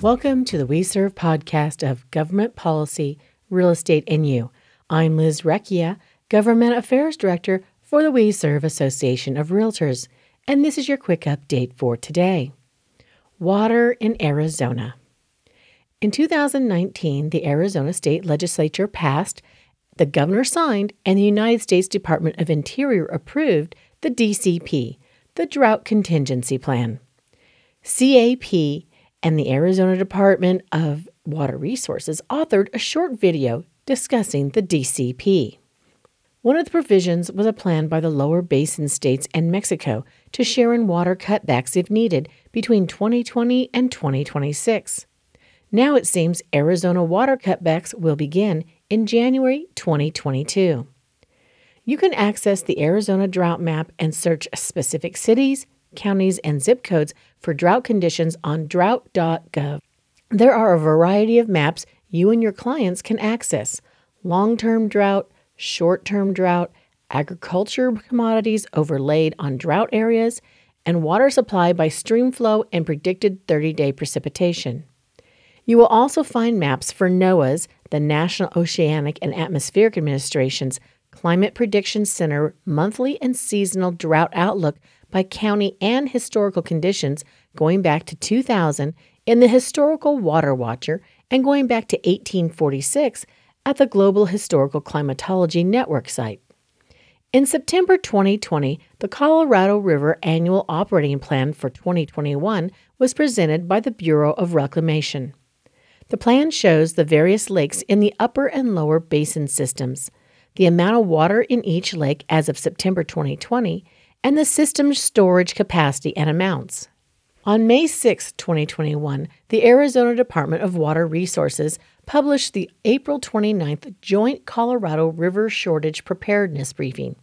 Welcome to the WeSERV podcast of Government Policy, Real Estate, and You. I'm Liz Recchia, Government Affairs Director for the WeSERV Association of Realtors, and this is your quick update for today. Water in Arizona. In 2019, the Arizona State Legislature passed, the governor signed, and the United States Department of Interior approved the DCP, the Drought Contingency Plan. CAP and the Arizona Department of Water Resources authored a short video discussing the DCP. One of the provisions was a plan by the lower basin states and Mexico to share in water cutbacks if needed between 2020 and 2026. Now it seems Arizona water cutbacks will begin in January 2022. You can access the Arizona drought map and search specific cities, counties, and zip codes for drought conditions on drought.gov. There are a variety of maps you and your clients can access long term drought, short term drought, agriculture commodities overlaid on drought areas, and water supply by stream flow and predicted 30 day precipitation. You will also find maps for NOAA's, the National Oceanic and Atmospheric Administration's Climate Prediction Center monthly and seasonal drought outlook by county and historical conditions going back to 2000 in the Historical Water Watcher and going back to 1846 at the Global Historical Climatology Network site. In September 2020, the Colorado River Annual Operating Plan for 2021 was presented by the Bureau of Reclamation. The plan shows the various lakes in the upper and lower basin systems, the amount of water in each lake as of September 2020, and the system's storage capacity and amounts. On May 6, 2021, the Arizona Department of Water Resources published the April 29th Joint Colorado River Shortage Preparedness Briefing.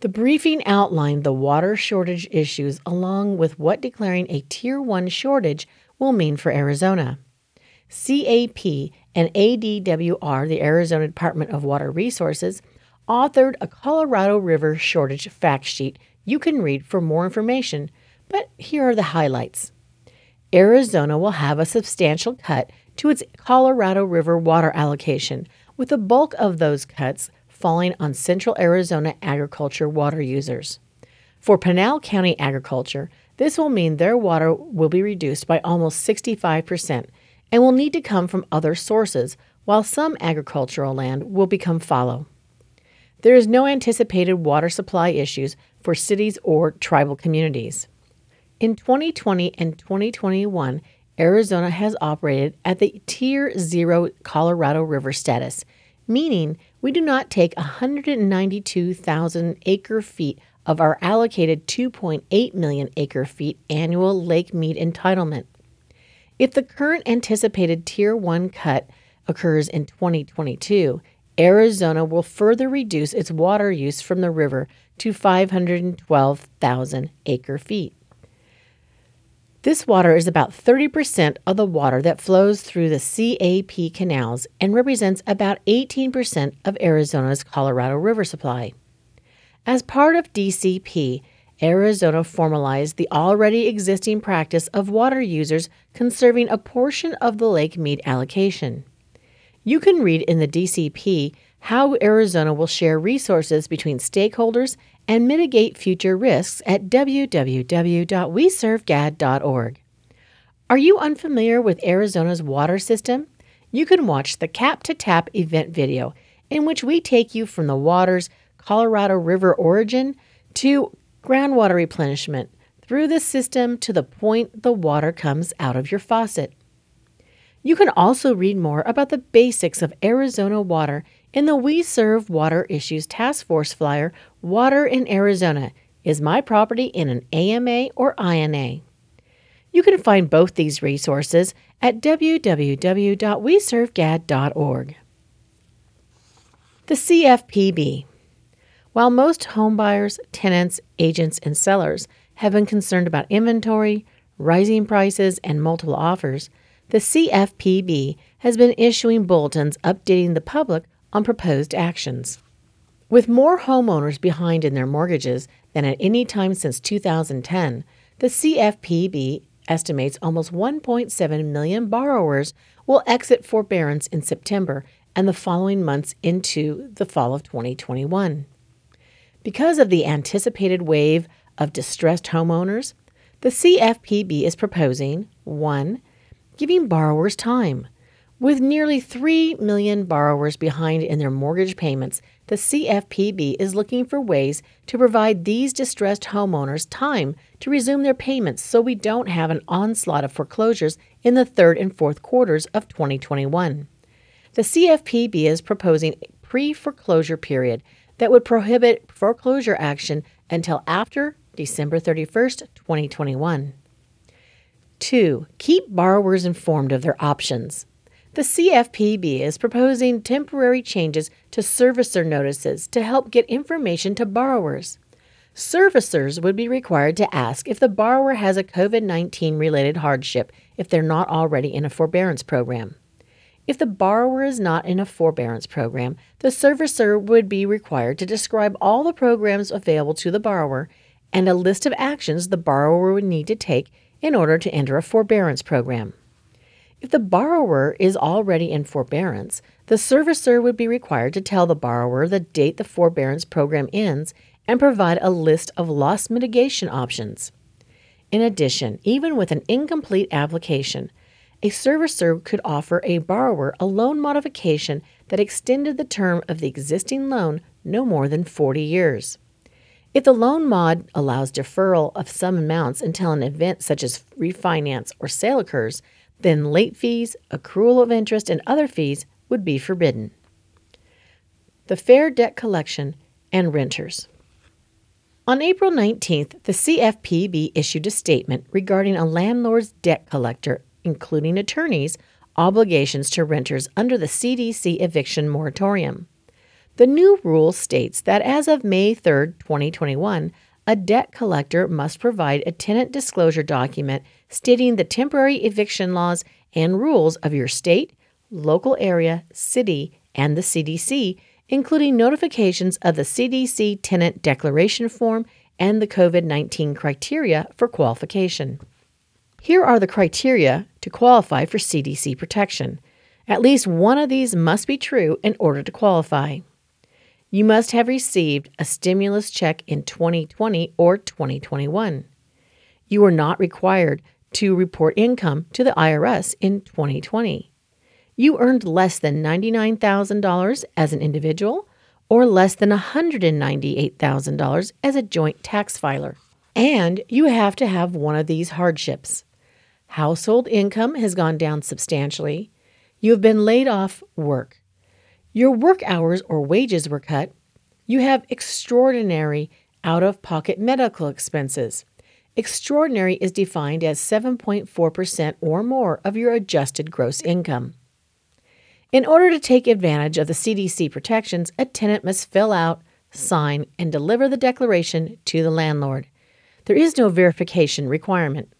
The briefing outlined the water shortage issues along with what declaring a Tier 1 shortage will mean for Arizona. CAP and ADWR, the Arizona Department of Water Resources, authored a Colorado River shortage fact sheet you can read for more information, but here are the highlights. Arizona will have a substantial cut to its Colorado River water allocation, with the bulk of those cuts falling on central Arizona agriculture water users. For Pinal County agriculture, this will mean their water will be reduced by almost 65% and will need to come from other sources, while some agricultural land will become fallow. There is no anticipated water supply issues for cities or tribal communities. In 2020 and 2021, Arizona has operated at the Tier 0 Colorado River status, meaning we do not take 192,000 acre feet of our allocated 2.8 million acre feet annual lake mead entitlement. If the current anticipated Tier 1 cut occurs in 2022, Arizona will further reduce its water use from the river to 512,000 acre feet. This water is about 30% of the water that flows through the CAP canals and represents about 18% of Arizona's Colorado River supply. As part of DCP, Arizona formalized the already existing practice of water users conserving a portion of the Lake Mead allocation. You can read in the DCP how Arizona will share resources between stakeholders and mitigate future risks at www.weservgad.org. Are you unfamiliar with Arizona's water system? You can watch the Cap to Tap event video, in which we take you from the water's Colorado River origin to groundwater replenishment through the system to the point the water comes out of your faucet. You can also read more about the basics of Arizona water in the WeSERV Water Issues Task Force flyer, Water in Arizona Is My Property in an AMA or INA? You can find both these resources at www.weservgad.org. The CFPB. While most homebuyers, tenants, agents, and sellers have been concerned about inventory, rising prices, and multiple offers, the CFPB has been issuing bulletins updating the public on proposed actions. With more homeowners behind in their mortgages than at any time since 2010, the CFPB estimates almost 1.7 million borrowers will exit forbearance in September and the following months into the fall of 2021. Because of the anticipated wave of distressed homeowners, the CFPB is proposing 1. Giving borrowers time. With nearly 3 million borrowers behind in their mortgage payments, the CFPB is looking for ways to provide these distressed homeowners time to resume their payments so we don't have an onslaught of foreclosures in the third and fourth quarters of 2021. The CFPB is proposing a pre foreclosure period that would prohibit foreclosure action until after December 31st, 2021. 2. Keep borrowers informed of their options. The CFPB is proposing temporary changes to servicer notices to help get information to borrowers. Servicers would be required to ask if the borrower has a COVID 19 related hardship if they're not already in a forbearance program. If the borrower is not in a forbearance program, the servicer would be required to describe all the programs available to the borrower and a list of actions the borrower would need to take in order to enter a forbearance program. If the borrower is already in forbearance, the servicer would be required to tell the borrower the date the forbearance program ends and provide a list of loss mitigation options. In addition, even with an incomplete application, a servicer could offer a borrower a loan modification that extended the term of the existing loan no more than 40 years. If the loan mod allows deferral of some amounts until an event such as refinance or sale occurs, then late fees, accrual of interest, and other fees would be forbidden. The Fair Debt Collection and Renters. On April 19th, the CFPB issued a statement regarding a landlord's debt collector, including attorneys, obligations to renters under the CDC eviction moratorium. The new rule states that as of May 3, 2021, a debt collector must provide a tenant disclosure document stating the temporary eviction laws and rules of your state, local area, city, and the CDC, including notifications of the CDC Tenant Declaration Form and the COVID 19 criteria for qualification. Here are the criteria to qualify for CDC protection. At least one of these must be true in order to qualify. You must have received a stimulus check in 2020 or 2021. You are not required to report income to the IRS in 2020. You earned less than $99,000 as an individual or less than $198,000 as a joint tax filer. And you have to have one of these hardships. Household income has gone down substantially. You have been laid off work your work hours or wages were cut, you have extraordinary out of pocket medical expenses. Extraordinary is defined as 7.4% or more of your adjusted gross income. In order to take advantage of the CDC protections, a tenant must fill out, sign, and deliver the declaration to the landlord. There is no verification requirement.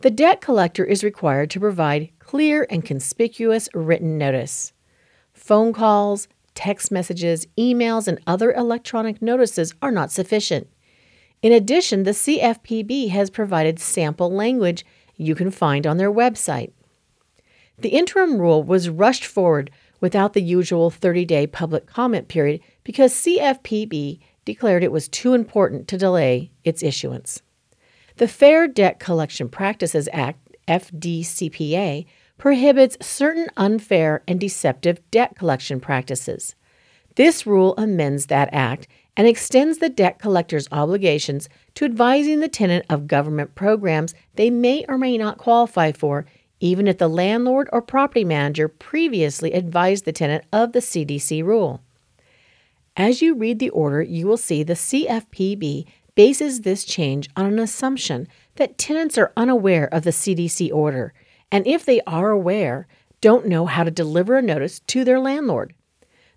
The debt collector is required to provide clear and conspicuous written notice. Phone calls, text messages, emails, and other electronic notices are not sufficient. In addition, the CFPB has provided sample language you can find on their website. The interim rule was rushed forward without the usual 30 day public comment period because CFPB declared it was too important to delay its issuance. The Fair Debt Collection Practices Act, FDCPA, prohibits certain unfair and deceptive debt collection practices. This rule amends that act and extends the debt collector's obligations to advising the tenant of government programs they may or may not qualify for, even if the landlord or property manager previously advised the tenant of the CDC rule. As you read the order, you will see the CFPB bases this change on an assumption that tenants are unaware of the CDC order and if they are aware, don't know how to deliver a notice to their landlord.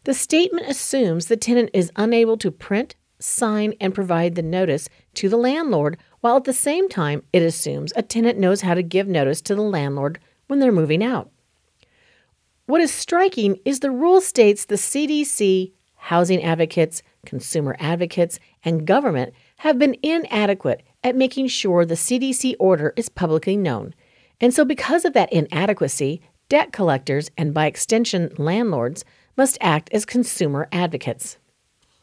The statement assumes the tenant is unable to print, sign, and provide the notice to the landlord, while at the same time, it assumes a tenant knows how to give notice to the landlord when they're moving out. What is striking is the rule states the CDC, housing advocates, consumer advocates, and government have been inadequate at making sure the CDC order is publicly known. And so, because of that inadequacy, debt collectors and by extension landlords must act as consumer advocates.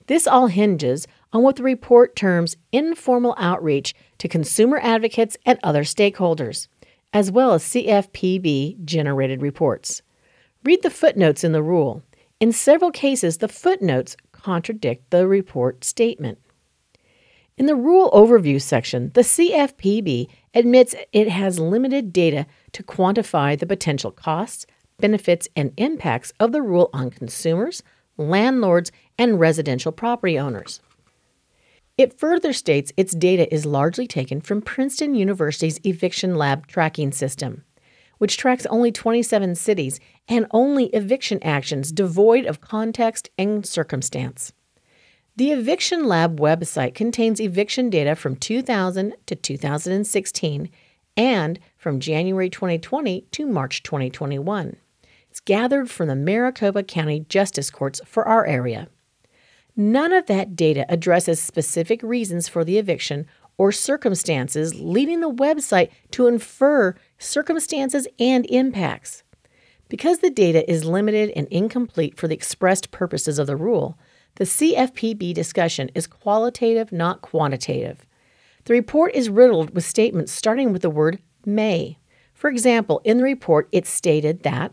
This all hinges on what the report terms informal outreach to consumer advocates and other stakeholders, as well as CFPB generated reports. Read the footnotes in the rule. In several cases, the footnotes contradict the report statement. In the rule overview section, the CFPB admits it has limited data to quantify the potential costs, benefits, and impacts of the rule on consumers, landlords, and residential property owners. It further states its data is largely taken from Princeton University's Eviction Lab tracking system, which tracks only 27 cities and only eviction actions devoid of context and circumstance. The Eviction Lab website contains eviction data from 2000 to 2016 and from January 2020 to March 2021. It's gathered from the Maricopa County Justice Courts for our area. None of that data addresses specific reasons for the eviction or circumstances, leading the website to infer circumstances and impacts. Because the data is limited and incomplete for the expressed purposes of the rule, the CFPB discussion is qualitative, not quantitative. The report is riddled with statements starting with the word may. For example, in the report, it stated that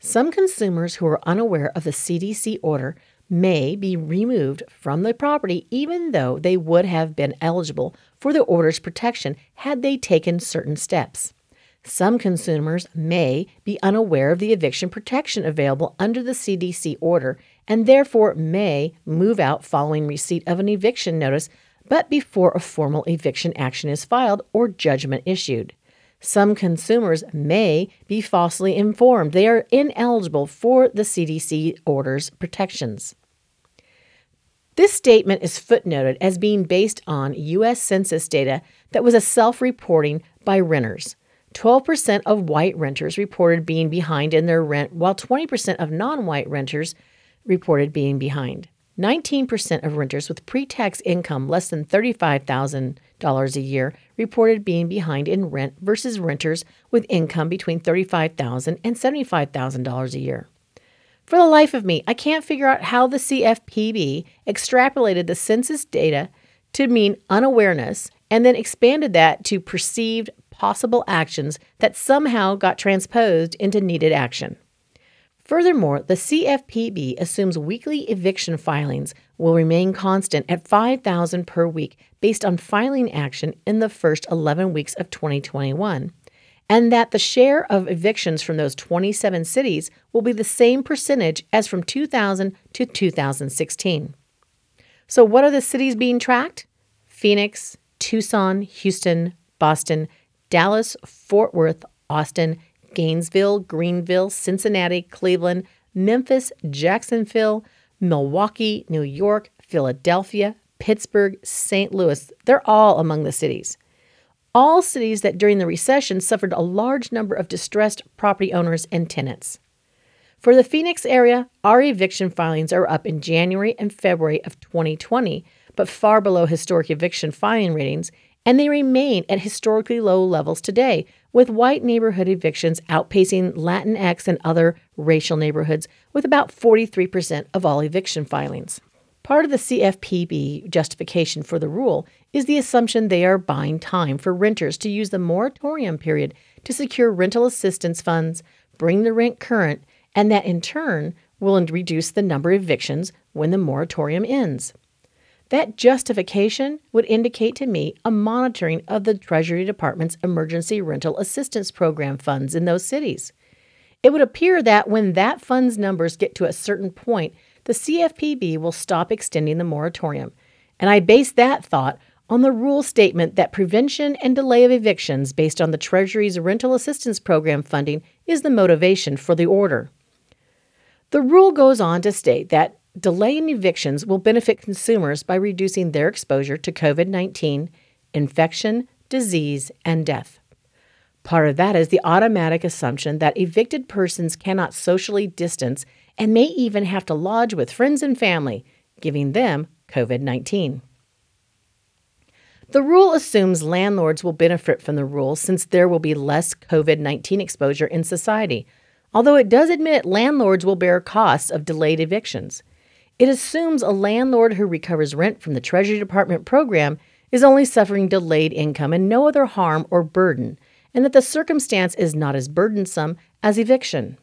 some consumers who are unaware of the CDC order may be removed from the property even though they would have been eligible for the order's protection had they taken certain steps. Some consumers may be unaware of the eviction protection available under the CDC order and therefore may move out following receipt of an eviction notice, but before a formal eviction action is filed or judgment issued. Some consumers may be falsely informed they are ineligible for the CDC order's protections. This statement is footnoted as being based on U.S. Census data that was a self reporting by renters. 12% of white renters reported being behind in their rent, while 20% of non white renters reported being behind. 19% of renters with pre tax income less than $35,000 a year reported being behind in rent versus renters with income between $35,000 and $75,000 a year. For the life of me, I can't figure out how the CFPB extrapolated the census data to mean unawareness and then expanded that to perceived possible actions that somehow got transposed into needed action. Furthermore, the CFPB assumes weekly eviction filings will remain constant at 5,000 per week based on filing action in the first 11 weeks of 2021 and that the share of evictions from those 27 cities will be the same percentage as from 2000 to 2016. So, what are the cities being tracked? Phoenix, Tucson, Houston, Boston, Dallas, Fort Worth, Austin, Gainesville, Greenville, Cincinnati, Cleveland, Memphis, Jacksonville, Milwaukee, New York, Philadelphia, Pittsburgh, St. Louis. They're all among the cities all cities that during the recession suffered a large number of distressed property owners and tenants. For the Phoenix area, our eviction filings are up in January and February of 2020, but far below historic eviction filing ratings, and they remain at historically low levels today, with white neighborhood evictions outpacing Latinx and other racial neighborhoods, with about 43% of all eviction filings. Part of the CFPB justification for the rule is the assumption they are buying time for renters to use the moratorium period to secure rental assistance funds, bring the rent current, and that in turn will reduce the number of evictions when the moratorium ends. That justification would indicate to me a monitoring of the Treasury Department's emergency rental assistance program funds in those cities. It would appear that when that fund's numbers get to a certain point, the CFPB will stop extending the moratorium. And I base that thought on the rule statement that prevention and delay of evictions based on the Treasury's Rental Assistance Program funding is the motivation for the order. The rule goes on to state that delaying evictions will benefit consumers by reducing their exposure to COVID 19, infection, disease, and death. Part of that is the automatic assumption that evicted persons cannot socially distance and may even have to lodge with friends and family, giving them COVID 19. The rule assumes landlords will benefit from the rule since there will be less COVID 19 exposure in society, although it does admit landlords will bear costs of delayed evictions. It assumes a landlord who recovers rent from the Treasury Department program is only suffering delayed income and no other harm or burden, and that the circumstance is not as burdensome as eviction.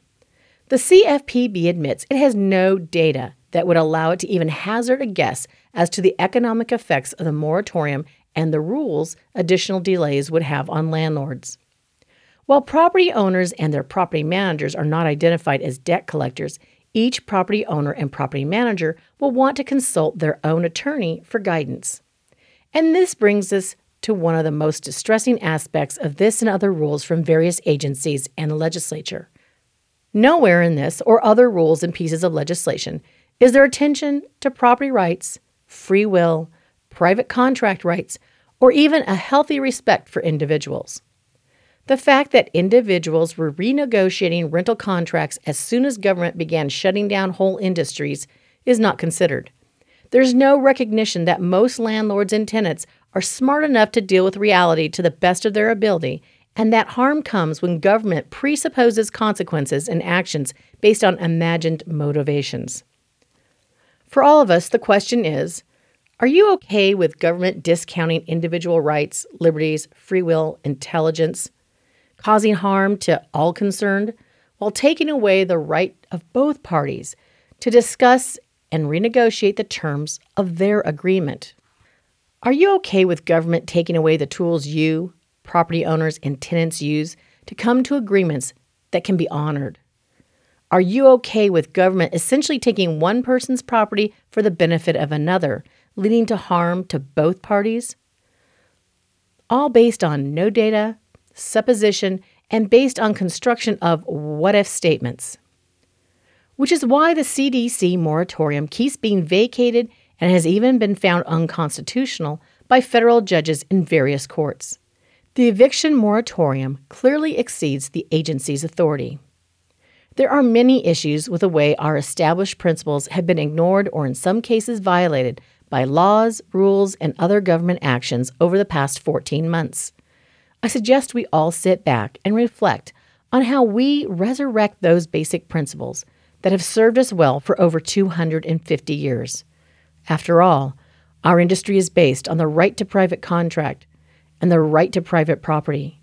The CFPB admits it has no data that would allow it to even hazard a guess as to the economic effects of the moratorium and the rules additional delays would have on landlords. While property owners and their property managers are not identified as debt collectors, each property owner and property manager will want to consult their own attorney for guidance. And this brings us to one of the most distressing aspects of this and other rules from various agencies and the legislature. Nowhere in this or other rules and pieces of legislation is there attention to property rights, free will, private contract rights, or even a healthy respect for individuals. The fact that individuals were renegotiating rental contracts as soon as government began shutting down whole industries is not considered. There's no recognition that most landlords and tenants are smart enough to deal with reality to the best of their ability, and that harm comes when government presupposes consequences and actions based on imagined motivations. For all of us, the question is are you okay with government discounting individual rights, liberties, free will, intelligence, causing harm to all concerned, while taking away the right of both parties to discuss and renegotiate the terms of their agreement? Are you okay with government taking away the tools you, property owners, and tenants use to come to agreements that can be honored? Are you okay with government essentially taking one person's property for the benefit of another leading to harm to both parties? All based on no data, supposition, and based on construction of what if statements. Which is why the CDC moratorium keeps being vacated and has even been found unconstitutional by federal judges in various courts. The eviction moratorium clearly exceeds the agency's authority. There are many issues with the way our established principles have been ignored or, in some cases, violated by laws, rules, and other government actions over the past 14 months. I suggest we all sit back and reflect on how we resurrect those basic principles that have served us well for over 250 years. After all, our industry is based on the right to private contract and the right to private property.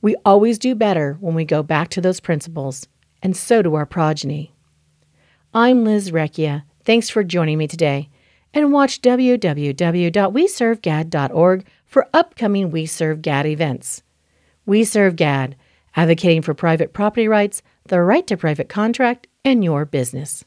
We always do better when we go back to those principles, and so do our progeny. I'm Liz Recchia. Thanks for joining me today and watch www.weservgad.org for upcoming WeSERV GAD events. WeSERV GAD, advocating for private property rights, the right to private contract, and your business.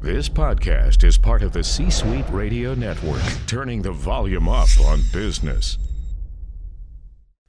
This podcast is part of the C Suite Radio Network, turning the volume up on business.